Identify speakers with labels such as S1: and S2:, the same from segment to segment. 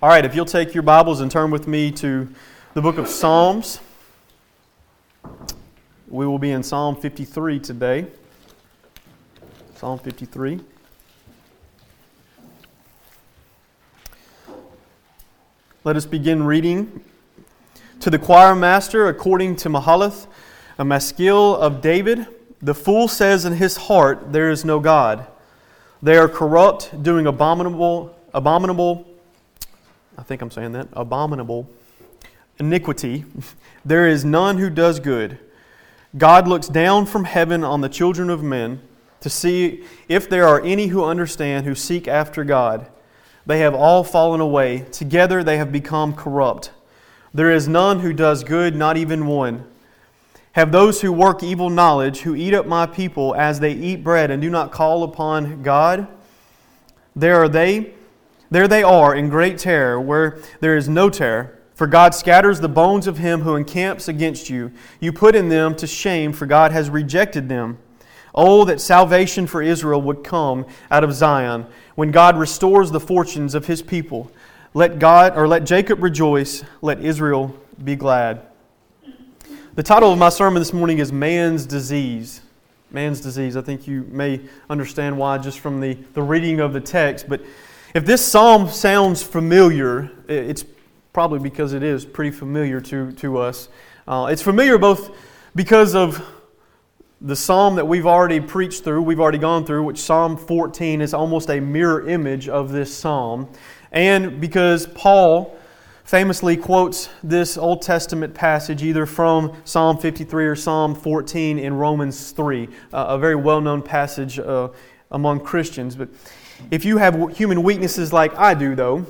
S1: All right, if you'll take your Bibles and turn with me to the book of Psalms, we will be in Psalm 53 today. Psalm 53. Let us begin reading. To the choir master, according to Mahalath, a maskil of David, the fool says in his heart, There is no God. They are corrupt, doing abominable, abominable I think I'm saying that, abominable iniquity. There is none who does good. God looks down from heaven on the children of men to see if there are any who understand, who seek after God. They have all fallen away. Together they have become corrupt. There is none who does good, not even one. Have those who work evil knowledge, who eat up my people as they eat bread and do not call upon God? There are they there they are in great terror, where there is no terror. For God scatters the bones of him who encamps against you. You put in them to shame, for God has rejected them. Oh, that salvation for Israel would come out of Zion, when God restores the fortunes of his people. Let God or let Jacob rejoice, let Israel be glad. The title of my sermon this morning is Man's Disease. Man's Disease. I think you may understand why just from the, the reading of the text, but if this psalm sounds familiar, it's probably because it is pretty familiar to, to us. Uh, it's familiar both because of the psalm that we've already preached through, we've already gone through, which Psalm 14 is almost a mirror image of this psalm, and because Paul famously quotes this Old Testament passage either from Psalm 53 or Psalm 14 in Romans 3, uh, a very well known passage uh, among Christians. But if you have human weaknesses like I do, though,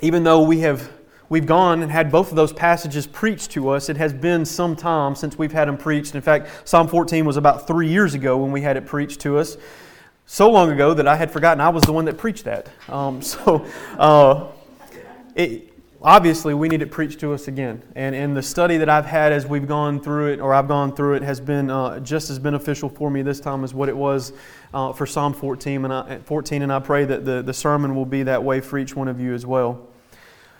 S1: even though we have we've gone and had both of those passages preached to us, it has been some time since we've had them preached. In fact, Psalm 14 was about three years ago when we had it preached to us. So long ago that I had forgotten I was the one that preached that. Um, so, uh, it, obviously we need it preached to us again. And, and the study that I've had as we've gone through it, or I've gone through it, has been uh, just as beneficial for me this time as what it was uh, for Psalm 14. And, I, 14. and I pray that the, the sermon will be that way for each one of you as well.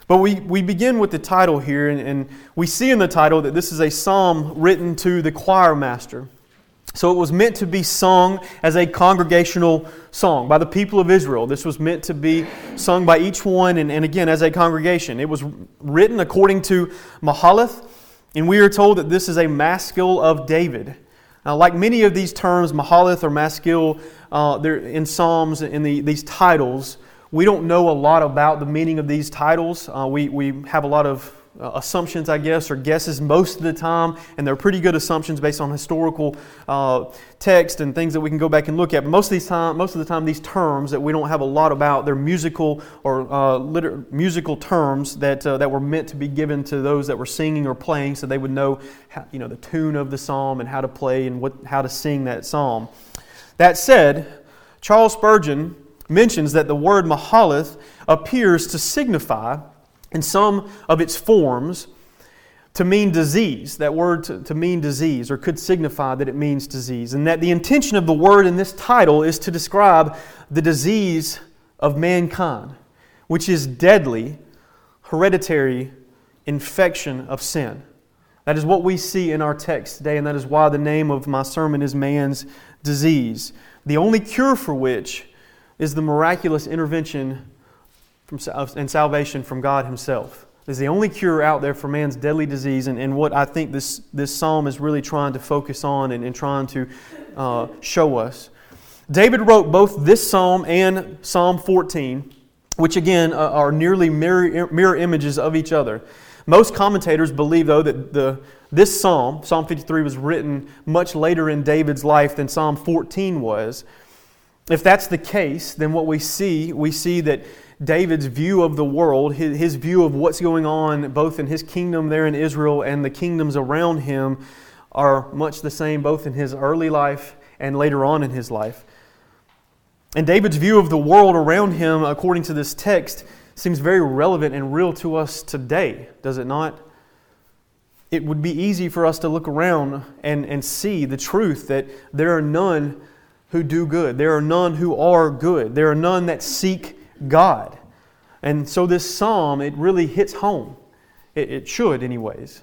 S1: But we, we begin with the title here, and, and we see in the title that this is a psalm written to the choir master. So it was meant to be sung as a congregational song by the people of Israel. This was meant to be sung by each one, and, and again, as a congregation. It was written according to Mahalath, and we are told that this is a maskil of David. Now, like many of these terms, Mahalath or maskil, uh, in Psalms, in the, these titles, we don't know a lot about the meaning of these titles. Uh, we, we have a lot of uh, assumptions, I guess, or guesses most of the time, and they're pretty good assumptions based on historical uh, text and things that we can go back and look at. But most of these time, most of the time, these terms that we don't have a lot about, they're musical or uh, liter- musical terms that uh, that were meant to be given to those that were singing or playing, so they would know, how, you know, the tune of the psalm and how to play and what how to sing that psalm. That said, Charles Spurgeon mentions that the word mahalath appears to signify in some of its forms to mean disease. That word to, to, mean disease, or could signify that it means disease. And that the intention of the word in this title is to describe the disease of mankind, which is deadly, hereditary infection of sin. That is what we see in our text today, and that is why the name of my sermon is Man's Disease. The only cure for which is the miraculous intervention from, and salvation from God Himself. Is the only cure out there for man's deadly disease, and, and what I think this, this psalm is really trying to focus on and, and trying to uh, show us. David wrote both this psalm and Psalm 14, which again uh, are nearly mirror, mirror images of each other. Most commentators believe, though, that the, this psalm, Psalm 53, was written much later in David's life than Psalm 14 was. If that's the case, then what we see, we see that David's view of the world, his, view of what's going on both in his kingdom there in Israel and the kingdoms around him, are much the same both in his early life and later on in his life. And David's view of the world around him, according to this text, seems very relevant and real to us today, does it not? It would be easy for us to look around and, and see the truth that there are none who do good. There are none who are good. There are none that seek God. And so this psalm, it really hits home. It, it should, anyways.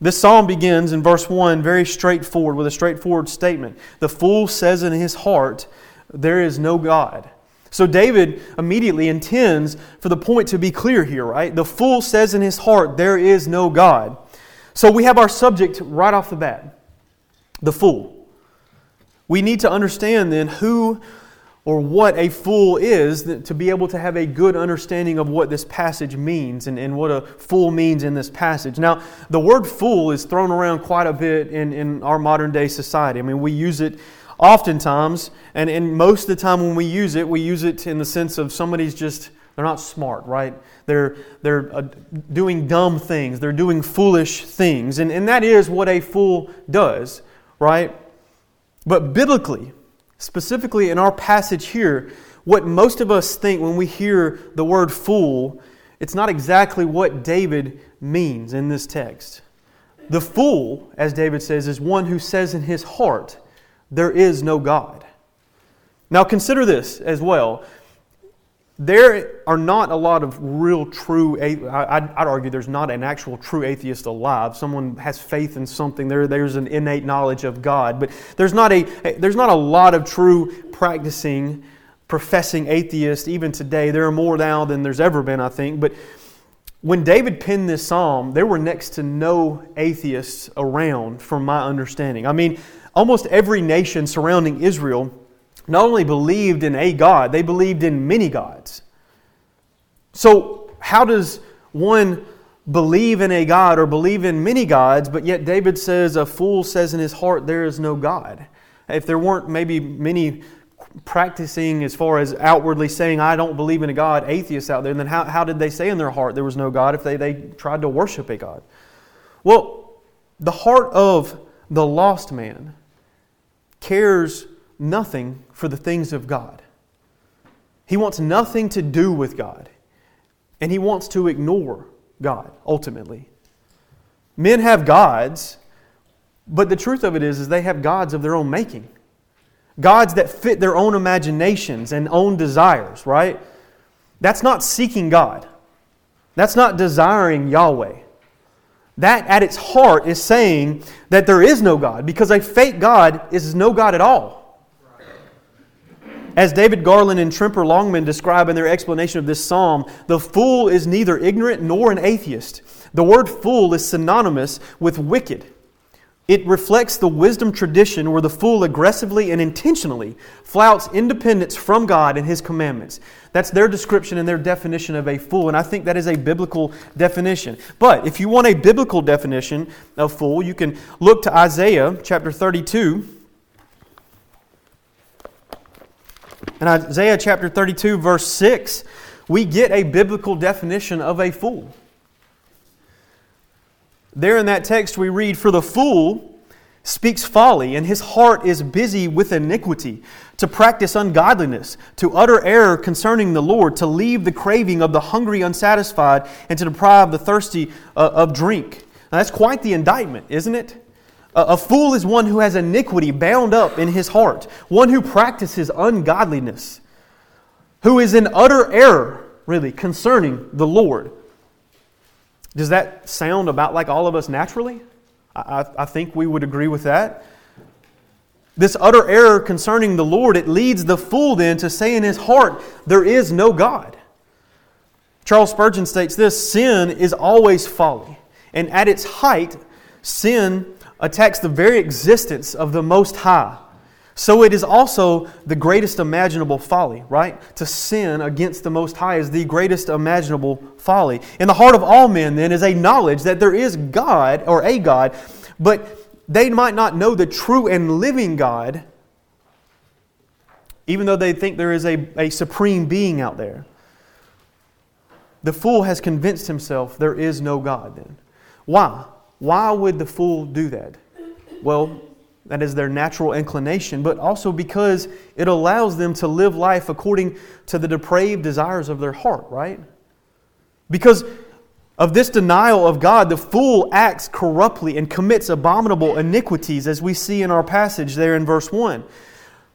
S1: This psalm begins in verse 1 very straightforward with a straightforward statement. The fool says in his heart, There is no God. So David immediately intends for the point to be clear here, right? The fool says in his heart, There is no God. So we have our subject right off the bat the fool. We need to understand then who or what a fool is to be able to have a good understanding of what this passage means and, and what a fool means in this passage. Now, the word fool is thrown around quite a bit in, in our modern day society. I mean, we use it oftentimes, and, and most of the time when we use it, we use it in the sense of somebody's just, they're not smart, right? They're, they're uh, doing dumb things, they're doing foolish things. And, and that is what a fool does, right? But biblically, Specifically, in our passage here, what most of us think when we hear the word fool, it's not exactly what David means in this text. The fool, as David says, is one who says in his heart, There is no God. Now consider this as well there are not a lot of real true I'd, argue there's not an actual true atheist alive. Someone has faith in something. There, there's an innate knowledge of god. But there's not a eh, there's not a lot of true practicing professing atheists even today. There are more now than there's ever been i think. But when david penned this psalm there were next to no atheists around from my understanding. I mean almost every nation surrounding israel not only believed in a God, they believed in many gods. So, how does one believe in a God or believe in many gods, but yet David says, A fool says in his heart, There is no God? If there weren't maybe many practicing as far as outwardly saying, I don't believe in a God, atheists out there, then how, how did they say in their heart there was no God if they, they tried to worship a God? Well, the heart of the lost man cares nothing for the things of God. He wants nothing to do with God. And he wants to ignore God, ultimately. Men have gods, but the truth of it is, is they have gods of their own making. Gods that fit their own imaginations and own desires, right? That's not seeking God. That's not desiring Yahweh. That at its heart is saying that there is no God because a fake God is no God at all. As David Garland and Tremper Longman describe in their explanation of this psalm, the fool is neither ignorant nor an atheist. The word fool is synonymous with wicked. It reflects the wisdom tradition where the fool aggressively and intentionally flouts independence from God and His commandments. That's their description and their definition of a fool, and I think that is a biblical definition. But if you want a biblical definition of fool, you can look to Isaiah chapter 32 In Isaiah chapter 32, verse 6, we get a biblical definition of a fool. There in that text, we read, For the fool speaks folly, and his heart is busy with iniquity, to practice ungodliness, to utter error concerning the Lord, to leave the craving of the hungry unsatisfied, and to deprive the thirsty uh, of drink. Now, that's quite the indictment, isn't it? A fool is one who has iniquity bound up in his heart, one who practices ungodliness, who is in utter error, really, concerning the Lord. Does that sound about like all of us naturally? I, I think we would agree with that. This utter error concerning the Lord, it leads the fool then to say in his heart, There is no God. Charles Spurgeon states this sin is always folly. And at its height, sin attacks the very existence of the Most High. So it is also the greatest imaginable folly, right? To sin against the Most High is the greatest imaginable folly. In the heart of all men, then, is a knowledge that there is God or a God, but they might not know the true and living God, even though they think there is a, a supreme being out there. The fool has convinced himself there is no God then. Why? Why would the fool do that? Well, that is their natural inclination, but also because it allows them to live life according to the depraved desires of their heart, right? Because of this denial of God, the fool acts corruptly and commits abominable iniquities, as we see in our passage there in verse 1.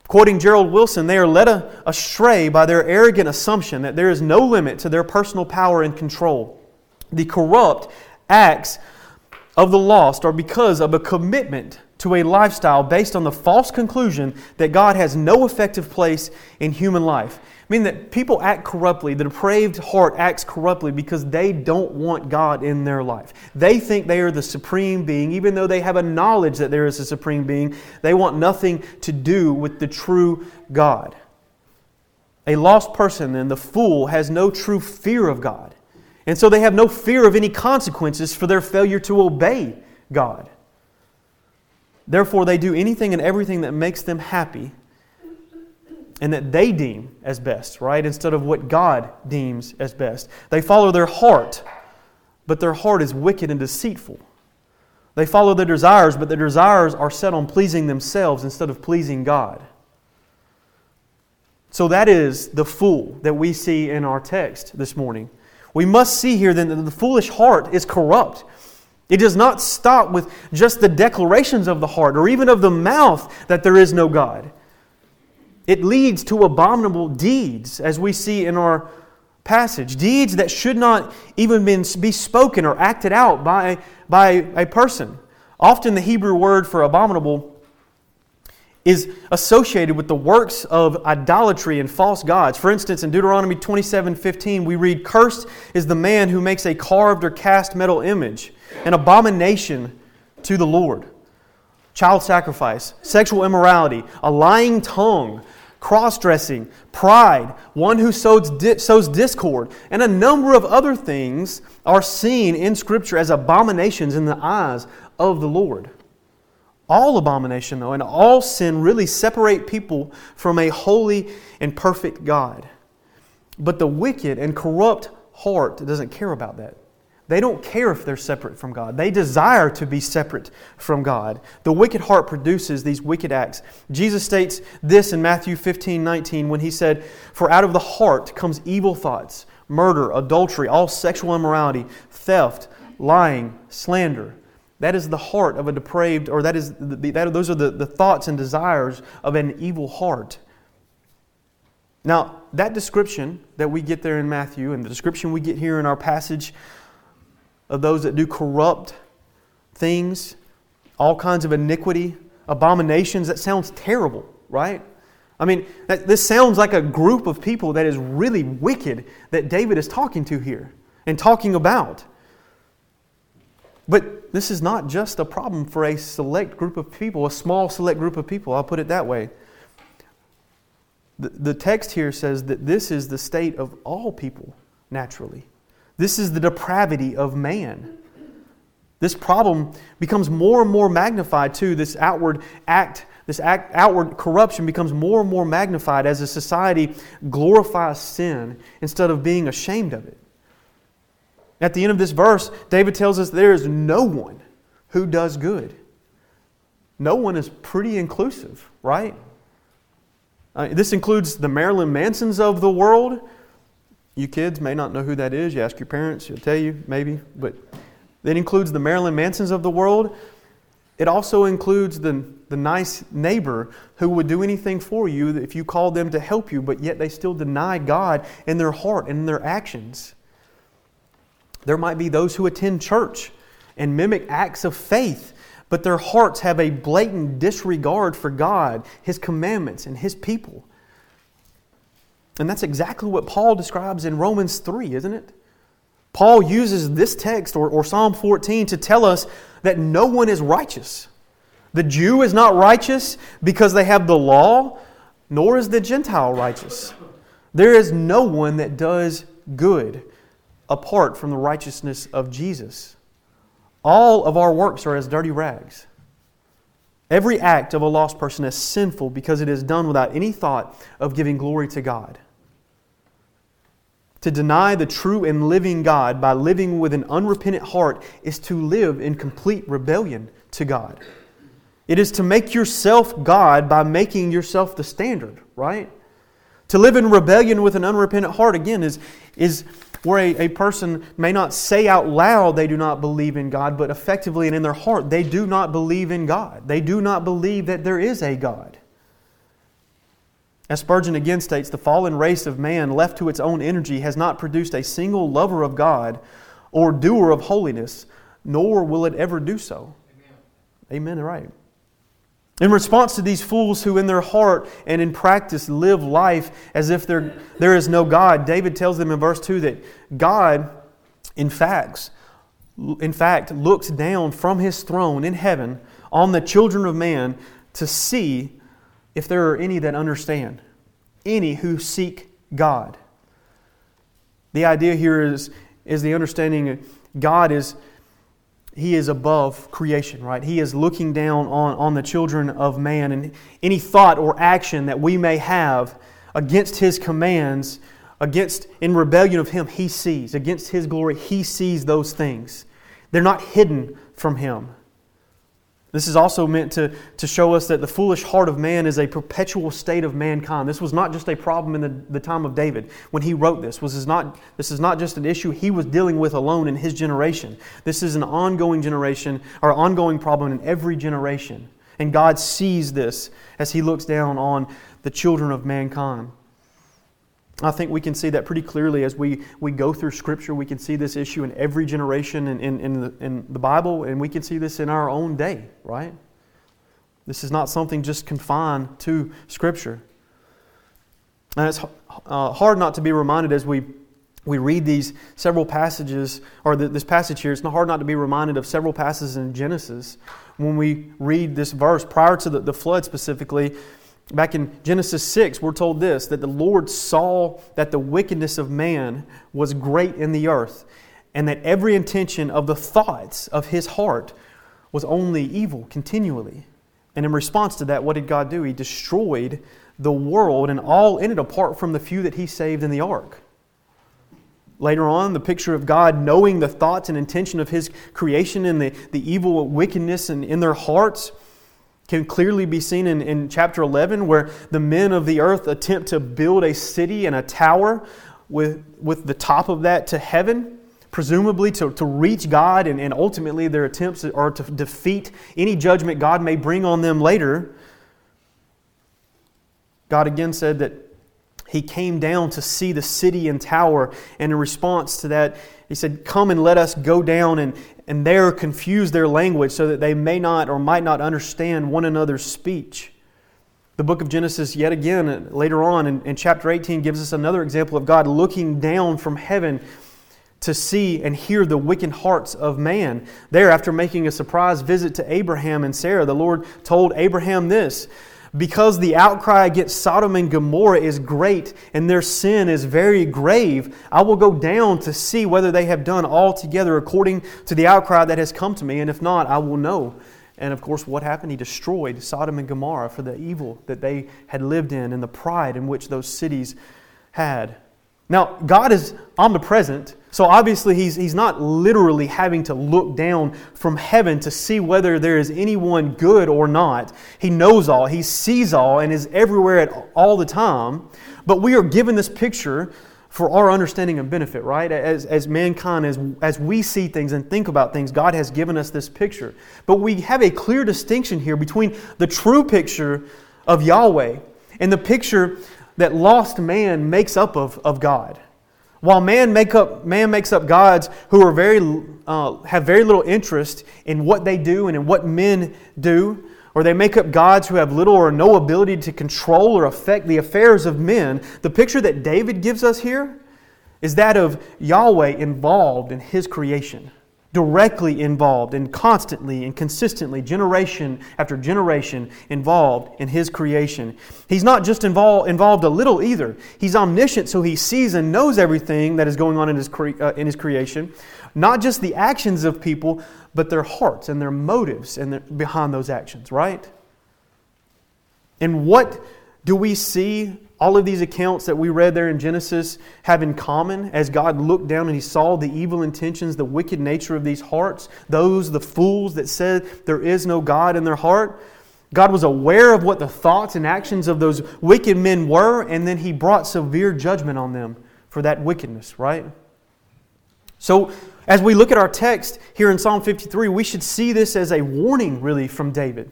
S1: Quoting Gerald Wilson, they are led astray by their arrogant assumption that there is no limit to their personal power and control. The corrupt acts of the lost are because of a commitment to a lifestyle based on the false conclusion that God has no effective place in human life. I mean that people act corruptly, the depraved heart acts corruptly because they don't want God in their life. They think they are the supreme being, even though they have a knowledge that there is a supreme being. They want nothing to do with the true God. A lost person and the fool has no true fear of God. And so they have no fear of any consequences for their failure to obey God. Therefore, they do anything and everything that makes them happy and that they deem as best, right? Instead of what God deems as best. They follow their heart, but their heart is wicked and deceitful. They follow their desires, but their desires are set on pleasing themselves instead of pleasing God. So that is the fool that we see in our text this morning. We must see here then that the foolish heart is corrupt. It does not stop with just the declarations of the heart or even of the mouth that there is no God. It leads to abominable deeds, as we see in our passage. Deeds that should not even be spoken or acted out by, by a person. Often the Hebrew word for abominable is associated with the works of idolatry and false gods. For instance, in Deuteronomy 27 15, we read, Cursed is the man who makes a carved or cast metal image an abomination to the Lord. Child sacrifice, sexual immorality, a lying tongue, cross dressing, pride, one who sows, sows discord, and a number of other things are seen in Scripture as abominations in the eyes of the Lord. All abomination, though, and all sin really separate people from a holy and perfect God. But the wicked and corrupt heart doesn't care about that. They don't care if they're separate from God. They desire to be separate from God. The wicked heart produces these wicked acts. Jesus states this in Matthew 15 19 when he said, For out of the heart comes evil thoughts, murder, adultery, all sexual immorality, theft, lying, slander. That is the heart of a depraved, or that is the, that, those are the, the thoughts and desires of an evil heart. Now, that description that we get there in Matthew and the description we get here in our passage of those that do corrupt things, all kinds of iniquity, abominations. That sounds terrible, right? I mean, that, this sounds like a group of people that is really wicked that David is talking to here and talking about. But this is not just a problem for a select group of people, a small select group of people. I'll put it that way. The, the text here says that this is the state of all people naturally. This is the depravity of man. This problem becomes more and more magnified too. This outward act, this act, outward corruption becomes more and more magnified as a society glorifies sin instead of being ashamed of it. At the end of this verse, David tells us there is no one who does good. No one is pretty inclusive, right? Uh, this includes the Marilyn Mansons of the world, you kids may not know who that is. You ask your parents, they'll tell you, maybe. But that includes the Marilyn Mansons of the world. It also includes the, the nice neighbor who would do anything for you if you called them to help you, but yet they still deny God in their heart and in their actions. There might be those who attend church and mimic acts of faith, but their hearts have a blatant disregard for God, His commandments, and His people. And that's exactly what Paul describes in Romans 3, isn't it? Paul uses this text or, or Psalm 14 to tell us that no one is righteous. The Jew is not righteous because they have the law, nor is the Gentile righteous. There is no one that does good apart from the righteousness of Jesus. All of our works are as dirty rags. Every act of a lost person is sinful because it is done without any thought of giving glory to God. To deny the true and living God by living with an unrepentant heart is to live in complete rebellion to God. It is to make yourself God by making yourself the standard, right? To live in rebellion with an unrepentant heart, again, is, is where a, a person may not say out loud they do not believe in God, but effectively and in their heart, they do not believe in God. They do not believe that there is a God. As Spurgeon again states, the fallen race of man, left to its own energy, has not produced a single lover of God or doer of holiness, nor will it ever do so. Amen, Amen right. In response to these fools who, in their heart and in practice, live life as if there, there is no God, David tells them in verse 2 that God, in fact, in fact, looks down from his throne in heaven on the children of man to see if there are any that understand, any who seek God. The idea here is, is the understanding God is he is above creation, right? He is looking down on, on the children of man, and any thought or action that we may have against his commands, against in rebellion of him, he sees. Against his glory, he sees those things. They're not hidden from him. This is also meant to, to show us that the foolish heart of man is a perpetual state of mankind. This was not just a problem in the, the time of David when he wrote this. Was is not, this is not just an issue he was dealing with alone in his generation. This is an ongoing generation or ongoing problem in every generation. And God sees this as he looks down on the children of mankind. I think we can see that pretty clearly as we, we go through Scripture. We can see this issue in every generation in, in, in, the, in the Bible, and we can see this in our own day, right? This is not something just confined to Scripture. And it's uh, hard not to be reminded as we, we read these several passages, or the, this passage here, it's not hard not to be reminded of several passages in Genesis when we read this verse prior to the, the flood specifically Back in Genesis 6, we're told this that the Lord saw that the wickedness of man was great in the earth, and that every intention of the thoughts of his heart was only evil continually. And in response to that, what did God do? He destroyed the world and all in it apart from the few that he saved in the ark. Later on, the picture of God knowing the thoughts and intention of his creation and the, the evil wickedness in, in their hearts can clearly be seen in, in chapter 11, where the men of the earth attempt to build a city and a tower with, with the top of that to heaven, presumably to, to reach God, and, and ultimately their attempts are to defeat any judgment God may bring on them later. God again said that he came down to see the city and tower, and in response to that, he said, Come and let us go down and, and there confuse their language so that they may not or might not understand one another's speech. The book of Genesis, yet again, later on in, in chapter 18, gives us another example of God looking down from heaven to see and hear the wicked hearts of man. There, after making a surprise visit to Abraham and Sarah, the Lord told Abraham this because the outcry against Sodom and Gomorrah is great and their sin is very grave, I will go down to see whether they have done altogether according to the outcry that has come to me, and if not, I will know. And of course, what happened? He destroyed Sodom and Gomorrah for the evil that they had lived in and the pride in which those cities had. Now, God is omnipresent, so obviously he's, he's not literally having to look down from heaven to see whether there is anyone good or not. He knows all, he sees all, and is everywhere at all the time. But we are given this picture for our understanding and benefit, right? As, as mankind, as, as we see things and think about things, God has given us this picture. But we have a clear distinction here between the true picture of Yahweh and the picture that lost man makes up of, of God. While man, make up, man makes up gods who are very, uh, have very little interest in what they do and in what men do, or they make up gods who have little or no ability to control or affect the affairs of men, the picture that David gives us here is that of Yahweh involved in his creation directly involved and constantly and consistently, generation after generation, involved in His creation. He's not just involved, involved a little either. He's omniscient, so He sees and knows everything that is going on in His, cre- uh, in his creation. Not just the actions of people, but their hearts and their motives and their, behind those actions, right? And what do we see all of these accounts that we read there in Genesis have in common as God looked down and he saw the evil intentions, the wicked nature of these hearts, those, the fools that said there is no God in their heart. God was aware of what the thoughts and actions of those wicked men were, and then he brought severe judgment on them for that wickedness, right? So, as we look at our text here in Psalm 53, we should see this as a warning, really, from David.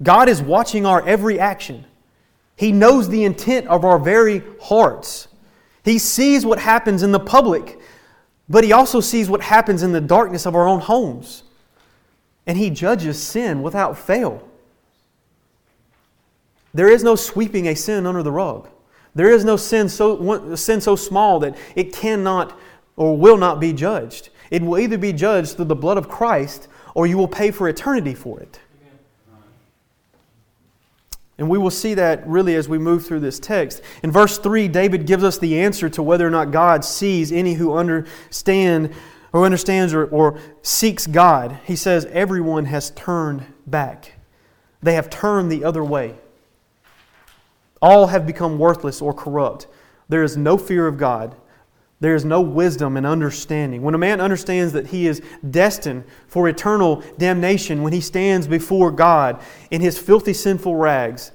S1: God is watching our every action. He knows the intent of our very hearts. He sees what happens in the public, but He also sees what happens in the darkness of our own homes. And He judges sin without fail. There is no sweeping a sin under the rug. There is no sin so, sin so small that it cannot or will not be judged. It will either be judged through the blood of Christ or you will pay for eternity for it. And we will see that really as we move through this text. In verse 3, David gives us the answer to whether or not God sees any who understand or understands or, or seeks God. He says, Everyone has turned back. They have turned the other way. All have become worthless or corrupt. There is no fear of God. There is no wisdom and understanding. When a man understands that he is destined for eternal damnation when he stands before God in his filthy, sinful rags,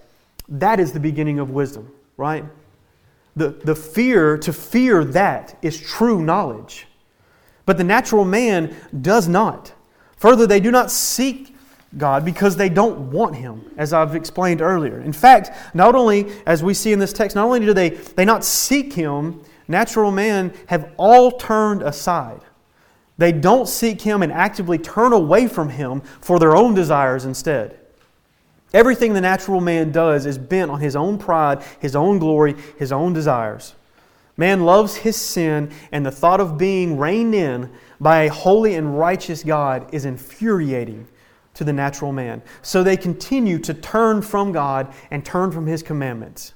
S1: that is the beginning of wisdom, right? The, the fear, to fear that, is true knowledge. But the natural man does not. Further, they do not seek God because they don't want Him, as I've explained earlier. In fact, not only, as we see in this text, not only do they, they not seek Him, natural man have all turned aside. They don't seek Him and actively turn away from Him for their own desires instead. Everything the natural man does is bent on his own pride, his own glory, his own desires. Man loves his sin, and the thought of being reined in by a holy and righteous God is infuriating to the natural man. So they continue to turn from God and turn from his commandments.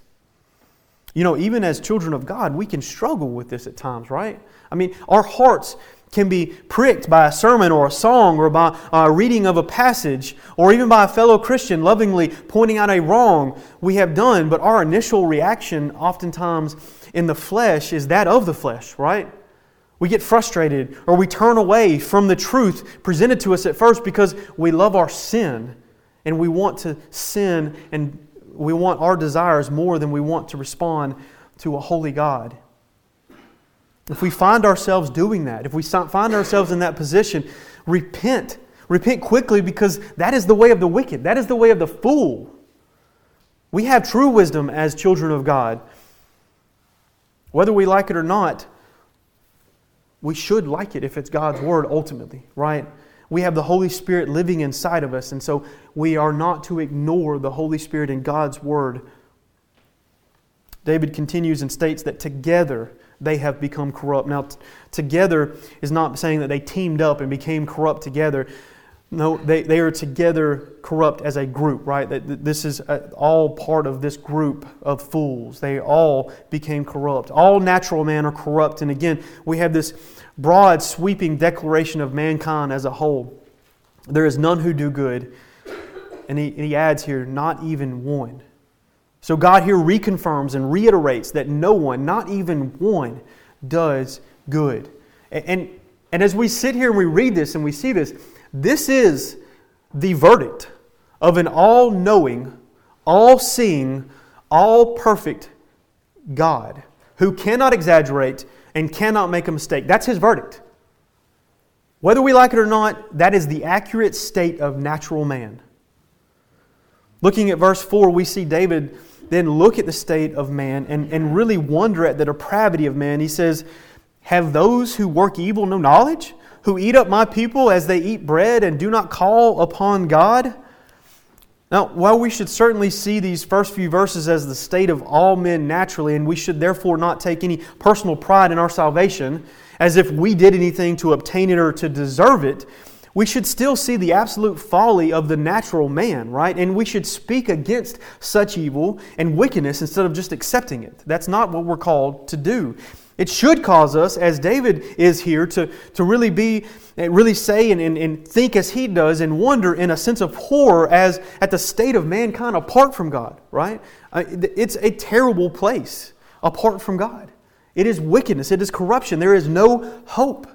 S1: You know, even as children of God, we can struggle with this at times, right? I mean, our hearts can be pricked by a sermon or a song or by a reading of a passage or even by a fellow Christian lovingly pointing out a wrong we have done, but our initial reaction oftentimes in the flesh is that of the flesh, right? We get frustrated or we turn away from the truth presented to us at first because we love our sin and we want to sin and we want our desires more than we want to respond to a holy God. If we find ourselves doing that, if we find ourselves in that position, repent. Repent quickly because that is the way of the wicked. That is the way of the fool. We have true wisdom as children of God. Whether we like it or not, we should like it if it's God's Word ultimately, right? We have the Holy Spirit living inside of us, and so we are not to ignore the Holy Spirit and God's Word. David continues and states that together they have become corrupt. Now, t- together is not saying that they teamed up and became corrupt together. No, they, they are together corrupt as a group, right? This is uh, all part of this group of fools. They all became corrupt. All natural men are corrupt. And again, we have this broad, sweeping declaration of mankind as a whole. There is none who do good. And he, and he adds here, not even one. So God here reconfirms and reiterates that no one, not even one, does good. And, and, and as we sit here and we read this and we see this, this is the verdict of an all knowing, all seeing, all perfect God who cannot exaggerate and cannot make a mistake. That's his verdict. Whether we like it or not, that is the accurate state of natural man. Looking at verse 4, we see David then look at the state of man and, and really wonder at the depravity of man. He says, Have those who work evil no knowledge? Who eat up my people as they eat bread and do not call upon God? Now, while we should certainly see these first few verses as the state of all men naturally, and we should therefore not take any personal pride in our salvation as if we did anything to obtain it or to deserve it, we should still see the absolute folly of the natural man, right? And we should speak against such evil and wickedness instead of just accepting it. That's not what we're called to do. It should cause us, as David is here, to, to really be, really say and, and, and think as he does and wonder in a sense of horror as at the state of mankind apart from God, right? Uh, it's a terrible place apart from God. It is wickedness, it is corruption. There is no hope.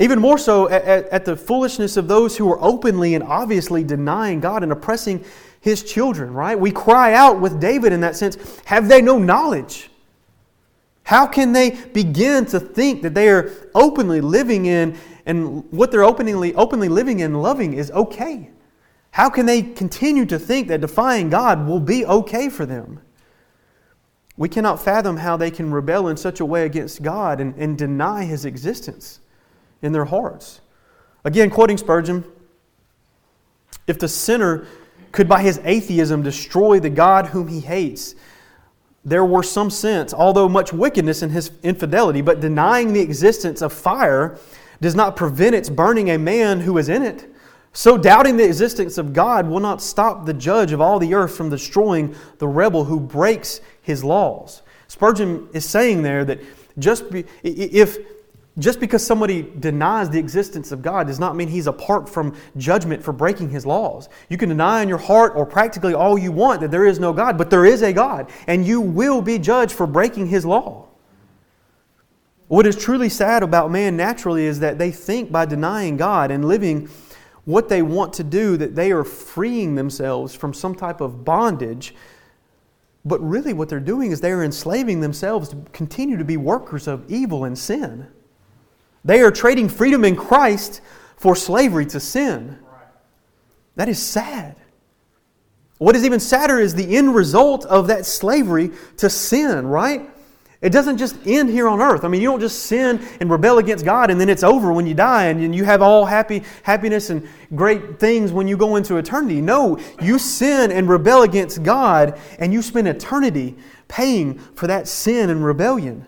S1: Even more so at, at, the foolishness of those who are openly and obviously denying God and oppressing his children, right? We cry out with David in that sense have they no knowledge? How can they begin to think that they are openly living in and what they're openly, openly living in loving is okay? How can they continue to think that defying God will be okay for them? We cannot fathom how they can rebel in such a way against God and, and deny His existence in their hearts. Again, quoting Spurgeon, if the sinner could by his atheism destroy the God whom he hates, there were some sense, although much wickedness in his infidelity, but denying the existence of fire does not prevent its burning a man who is in it. So, doubting the existence of God will not stop the judge of all the earth from destroying the rebel who breaks his laws. Spurgeon is saying there that just be, if just because somebody denies the existence of God does not mean he's apart from judgment for breaking his laws. You can deny in your heart or practically all you want that there is no God, but there is a God, and you will be judged for breaking his law. What is truly sad about man naturally is that they think by denying God and living what they want to do that they are freeing themselves from some type of bondage. But really, what they're doing is they are enslaving themselves to continue to be workers of evil and sin. They are trading freedom in Christ for slavery to sin. That is sad. What is even sadder is the end result of that slavery to sin, right? It doesn't just end here on earth. I mean, you don't just sin and rebel against God and then it's over when you die and you have all happy happiness and great things when you go into eternity. No, you sin and rebel against God and you spend eternity paying for that sin and rebellion.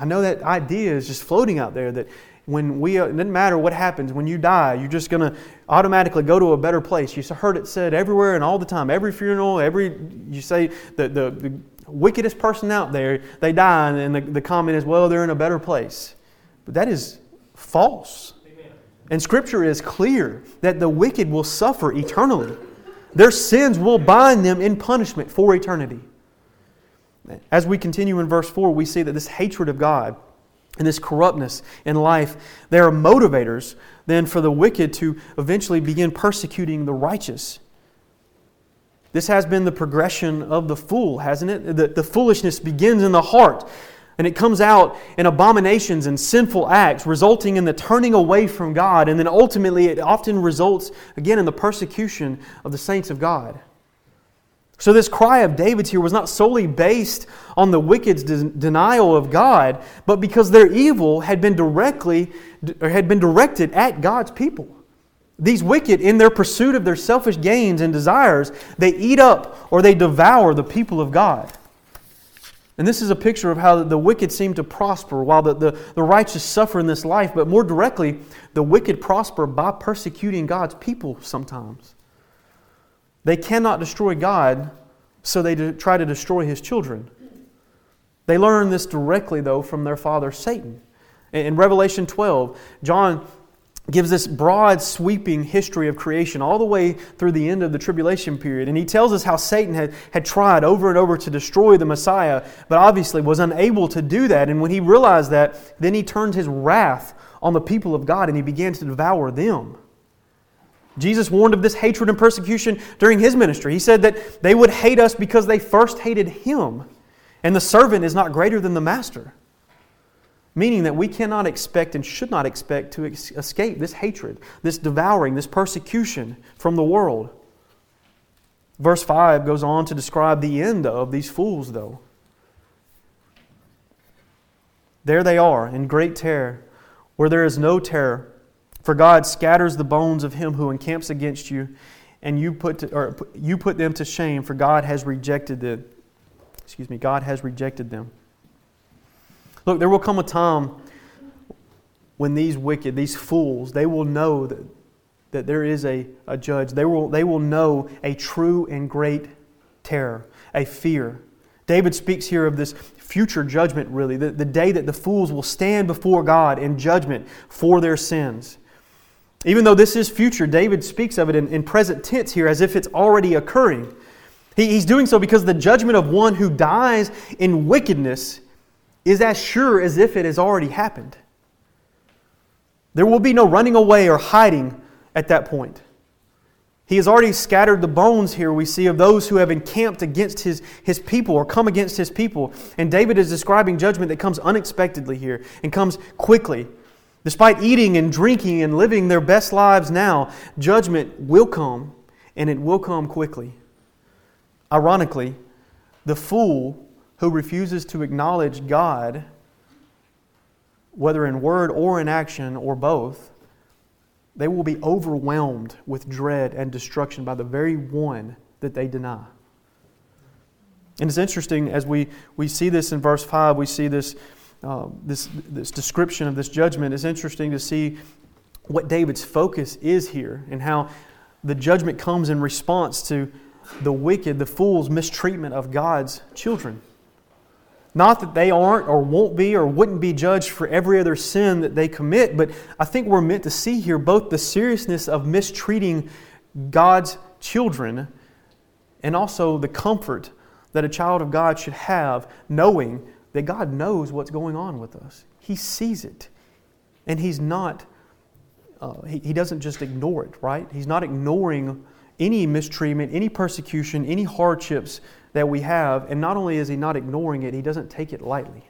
S1: I know that idea is just floating out there that when we, uh, it doesn't matter what happens, when you die, you're just going to automatically go to a better place. You heard it said everywhere and all the time, every funeral, every, you say the, the, the wickedest person out there, they die, and the, the comment is, well, they're in a better place. But that is false. Amen. And Scripture is clear that the wicked will suffer eternally. Their sins will bind them in punishment for eternity. As we continue in verse 4, we see that this hatred of God and this corruptness in life, they are motivators then for the wicked to eventually begin persecuting the righteous. This has been the progression of the fool, hasn't it? The, the foolishness begins in the heart and it comes out in abominations and sinful acts, resulting in the turning away from God. And then ultimately, it often results, again, in the persecution of the saints of God. So, this cry of David's here was not solely based on the wicked's de- denial of God, but because their evil had been directly or had been directed at God's people. These wicked, in their pursuit of their selfish gains and desires, they eat up or they devour the people of God. And this is a picture of how the wicked seem to prosper while the, the, the righteous suffer in this life, but more directly, the wicked prosper by persecuting God's people sometimes. They cannot destroy God, so they try to destroy his children. They learn this directly, though, from their father Satan. In Revelation 12, John gives this broad, sweeping history of creation all the way through the end of the tribulation period. And he tells us how Satan had, had tried over and over to destroy the Messiah, but obviously was unable to do that. And when he realized that, then he turned his wrath on the people of God and he began to devour them. Jesus warned of this hatred and persecution during his ministry. He said that they would hate us because they first hated him, and the servant is not greater than the master. Meaning that we cannot expect and should not expect to escape this hatred, this devouring, this persecution from the world. Verse 5 goes on to describe the end of these fools, though. There they are in great terror, where there is no terror for God scatters the bones of him who encamps against you, and you put, to, or you put them to shame, for God has rejected them. Excuse me, God has rejected them. Look, there will come a time when these wicked, these fools, they will know that, that there is a, a judge. They will, they will know a true and great terror, a fear. David speaks here of this future judgment, really, the, the day that the fools will stand before God in judgment for their sins. Even though this is future, David speaks of it in, in present tense here as if it's already occurring. He, he's doing so because the judgment of one who dies in wickedness is as sure as if it has already happened. There will be no running away or hiding at that point. He has already scattered the bones here, we see, of those who have encamped against his, his people or come against his people. And David is describing judgment that comes unexpectedly here and comes quickly. Despite eating and drinking and living their best lives now, judgment will come, and it will come quickly. Ironically, the fool who refuses to acknowledge God, whether in word or in action or both, they will be overwhelmed with dread and destruction by the very one that they deny. And it's interesting as we, we see this in verse 5, we see this, uh, this, this description of this judgment. It's interesting to see what David's focus is here and how the judgment comes in response to the wicked, the fool's mistreatment of God's children. Not that they aren't or won't be or wouldn't be judged for every other sin that they commit, but I think we're meant to see here both the seriousness of mistreating God's children and also the comfort that a child of God should have knowing that God knows what's going on with us. He sees it. And He's not, uh, he, he doesn't just ignore it, right? He's not ignoring any mistreatment, any persecution, any hardships that we have. And not only is He not ignoring it, He doesn't take it lightly.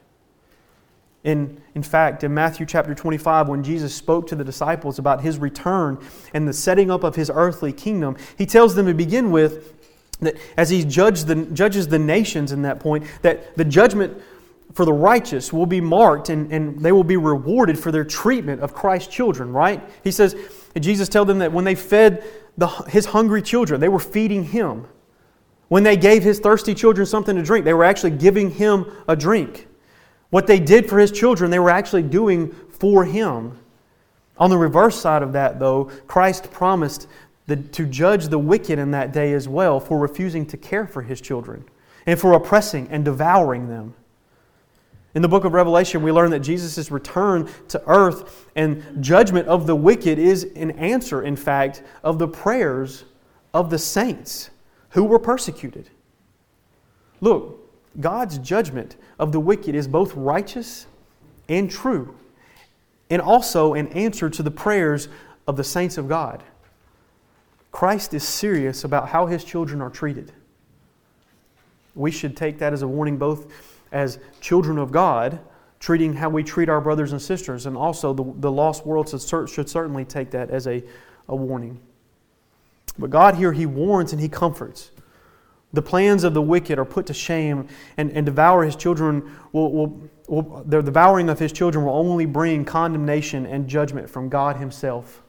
S1: In, in fact, in Matthew chapter 25, when Jesus spoke to the disciples about his return and the setting up of his earthly kingdom, he tells them to begin with that as he judges the, judges the nations in that point, that the judgment for the righteous will be marked and, and they will be rewarded for their treatment of Christ's children, right? He says, Jesus told them that when they fed the, his hungry children, they were feeding him. When they gave his thirsty children something to drink, they were actually giving him a drink. What they did for his children, they were actually doing for him. On the reverse side of that, though, Christ promised the, to judge the wicked in that day as well for refusing to care for his children and for oppressing and devouring them. In the book of Revelation, we learn that Jesus' return to earth and judgment of the wicked is an answer, in fact, of the prayers of the saints who were persecuted. Look, God's judgment of the wicked is both righteous and true, and also an answer to the prayers of the saints of God. Christ is serious about how his children are treated. We should take that as a warning, both as children of God, treating how we treat our brothers and sisters, and also the, the lost world should, certainly take that as a, a warning. But God here, He warns and He comforts. The plans of the wicked are put to shame, and, and devour his children will, will, will, the devouring of his children will only bring condemnation and judgment from God Himself.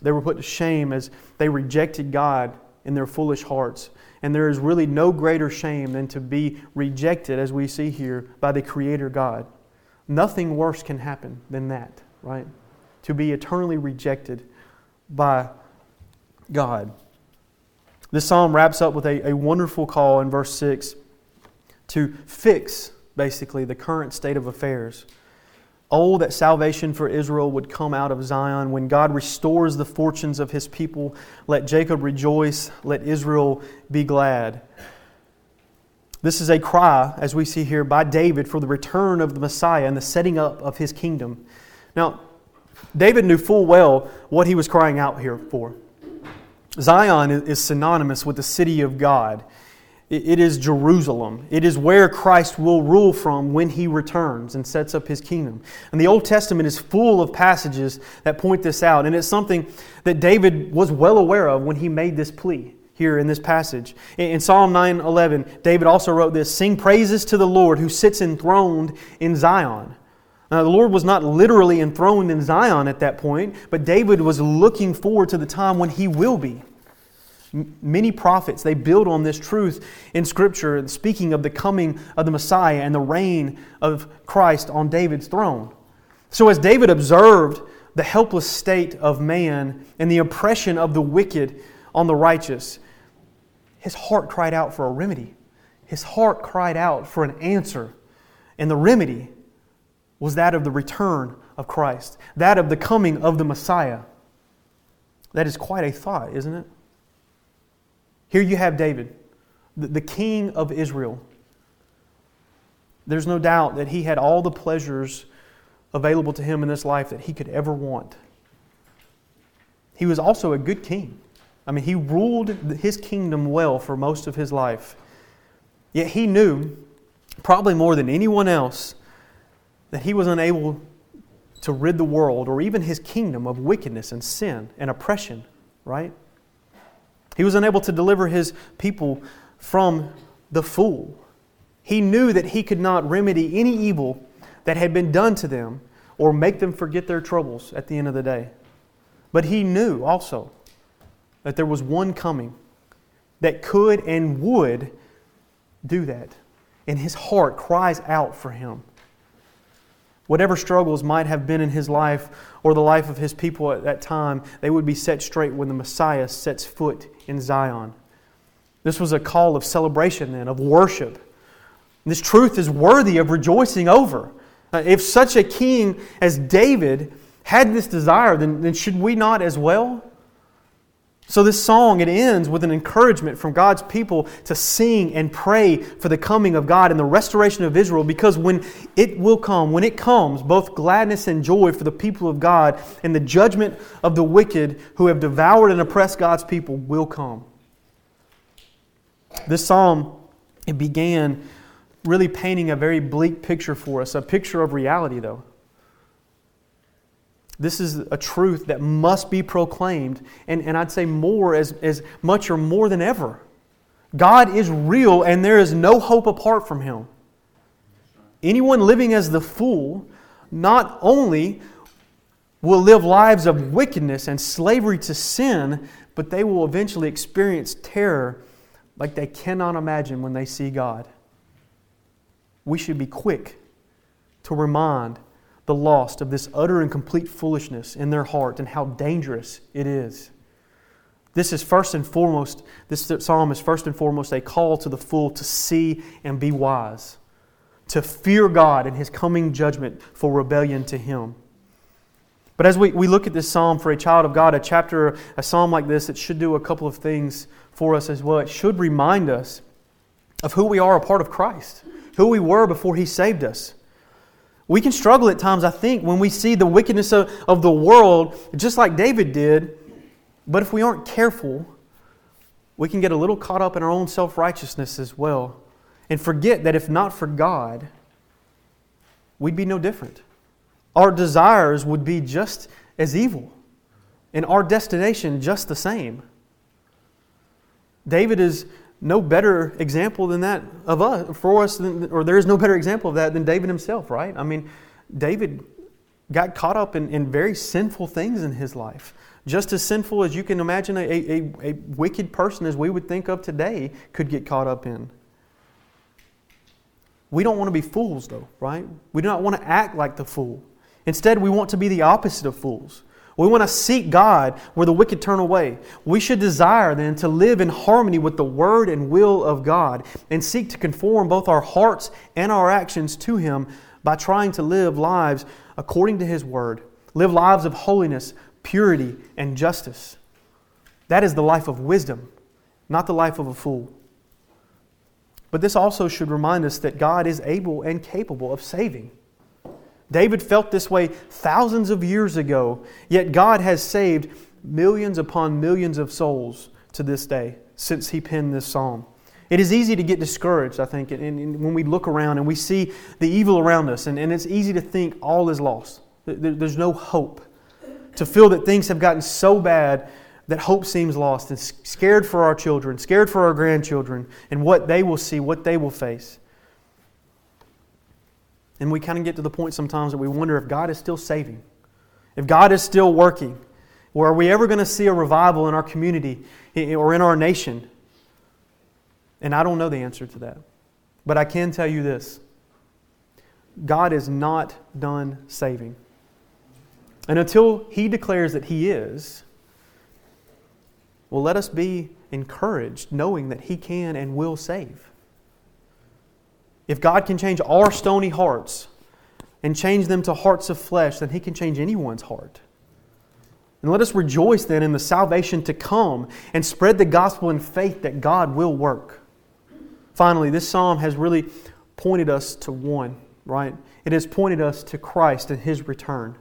S1: They were put to shame as they rejected God in their foolish hearts. And there is really no greater shame than to be rejected, as we see here, by the Creator God. Nothing worse can happen than that, right? To be eternally rejected by God. This psalm wraps up with a, a wonderful call in verse 6 to fix, basically, the current state of affairs. Oh, that salvation for Israel would come out of Zion. When God restores the fortunes of his people, let Jacob rejoice, let Israel be glad. This is a cry, as we see here, by David for the return of the Messiah and the setting up of his kingdom. Now, David knew full well what he was crying out here for. Zion is synonymous with the city of God. It is Jerusalem. It is where Christ will rule from when he returns and sets up his kingdom. And the Old Testament is full of passages that point this out. And it's something that David was well aware of when he made this plea here in this passage. In Psalm 9:11, David also wrote this, "Sing praises to the Lord who sits enthroned in Zion." Now, the Lord was not literally enthroned in Zion at that point, but David was looking forward to the time when he will be. Many prophets, they build on this truth in Scripture, speaking of the coming of the Messiah and the reign of Christ on David's throne. So, as David observed the helpless state of man and the oppression of the wicked on the righteous, his heart cried out for a remedy. His heart cried out for an answer. And the remedy was that of the return of Christ, that of the coming of the Messiah. That is quite a thought, isn't it? Here you have David, the king of Israel. There's no doubt that he had all the pleasures available to him in this life that he could ever want. He was also a good king. I mean, he ruled his kingdom well for most of his life. Yet he knew, probably more than anyone else, that he was unable to rid the world or even his kingdom of wickedness and sin and oppression, right? He was unable to deliver his people from the fool. He knew that he could not remedy any evil that had been done to them or make them forget their troubles at the end of the day. But he knew also that there was one coming that could and would do that. And his heart cries out for him. Whatever struggles might have been in his life or the life of his people at that time, they would be set straight when the Messiah sets foot in Zion. This was a call of celebration, then, of worship. This truth is worthy of rejoicing over. Uh, if such a king as David had this desire, then, then should we not as well? So, this song, it ends with an encouragement from God's people to sing and pray for the coming of God and the restoration of Israel because when it will come, when it comes, both gladness and joy for the people of God and the judgment of the wicked who have devoured and oppressed God's people will come. This psalm, it began really painting a very bleak picture for us, a picture of reality, though. This is a truth that must be proclaimed, and, and I'd say more, as, as much or more than ever. God is real, and there is no hope apart from Him. Anyone living as the fool not only will live lives of wickedness and slavery to sin, but they will eventually experience terror like they cannot imagine when they see God. We should be quick to remind the lost of this utter and complete foolishness in their heart and how dangerous it is. This is first and foremost, this psalm is first and foremost a call to the fool to see and be wise, to fear God and his coming judgment for rebellion to him. But as we, we look at this psalm for a child of God, a chapter, a psalm like this, it should do a couple of things for us as well. It should remind us of who we are a part of Christ, who we were before he saved us. We can struggle at times, I think, when we see the wickedness of, of the world, just like David did. But if we aren't careful, we can get a little caught up in our own self righteousness as well and forget that if not for God, we'd be no different. Our desires would be just as evil, and our destination just the same. David is no better example than that of us for us than, or there is no better example of that than david himself right? I mean david got caught up in, in very sinful things in his life. Just as sinful as you can imagine a, a, a wicked person as we would think of today could get caught up in. We don't want to be fools though right? We do not want to act like the fool. Instead we want to be the opposite of fools we want to seek God where the wicked turn away. We should desire then to live in harmony with the word and will of God and seek to conform both our hearts and our actions to Him by trying to live lives according to His word. Live lives of holiness, purity, and justice. That is the life of wisdom, not the life of a fool. But this also should remind us that God is able and capable of saving. David felt this way thousands of years ago, yet God has saved millions upon millions of souls to this day since he penned this psalm. It is easy to get discouraged, I think, and when we look around and we see the evil around us, and, and it's easy to think all is lost. There's no hope. To feel that things have gotten so bad that hope seems lost, and scared for our children, scared for our grandchildren, and what they will see, what they will face. And we kind of get to the point sometimes that we wonder if God is still saving, if God is still working. Or are we ever going to see a revival in our community or in our nation? And I don't know the answer to that. But I can tell you this God is not done saving. And until He declares that He is, well, let us be encouraged knowing that He can and will save. If God can change our stony hearts and change them to hearts of flesh, then He can change anyone's heart. And let us rejoice then in the salvation to come and spread the gospel in faith that God will work. Finally, this psalm has really pointed us to one, right? It has pointed us to Christ and His return.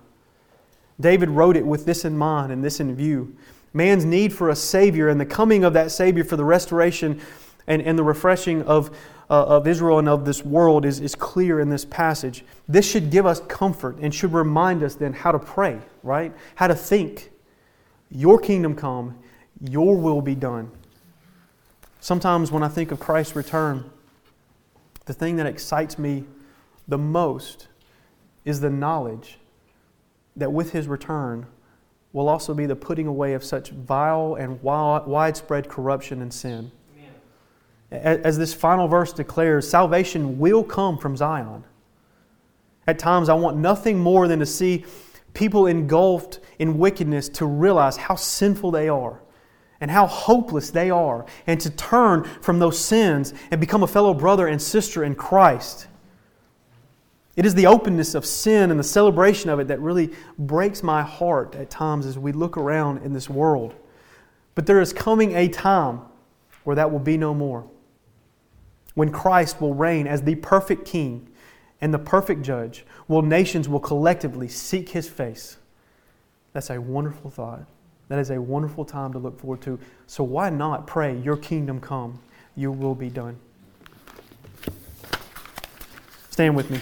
S1: David wrote it with this in mind and this in view man's need for a Savior and the coming of that Savior for the restoration and, and the refreshing of uh, of Israel and of this world is, is clear in this passage. This should give us comfort and should remind us then how to pray, right? How to think. Your kingdom come, your will be done. Sometimes when I think of Christ's return, the thing that excites me the most is the knowledge that with his return will also be the putting away of such vile and widespread corruption and sin. As this final verse declares, salvation will come from Zion. At times, I want nothing more than to see people engulfed in wickedness to realize how sinful they are and how hopeless they are, and to turn from those sins and become a fellow brother and sister in Christ. It is the openness of sin and the celebration of it that really breaks my heart at times as we look around in this world. But there is coming a time where that will be no more. When Christ will reign as the perfect king and the perfect judge, will nations will collectively seek his face. That's a wonderful thought. That is a wonderful time to look forward to. So why not pray, Your kingdom come, Your will be done? Stand with me.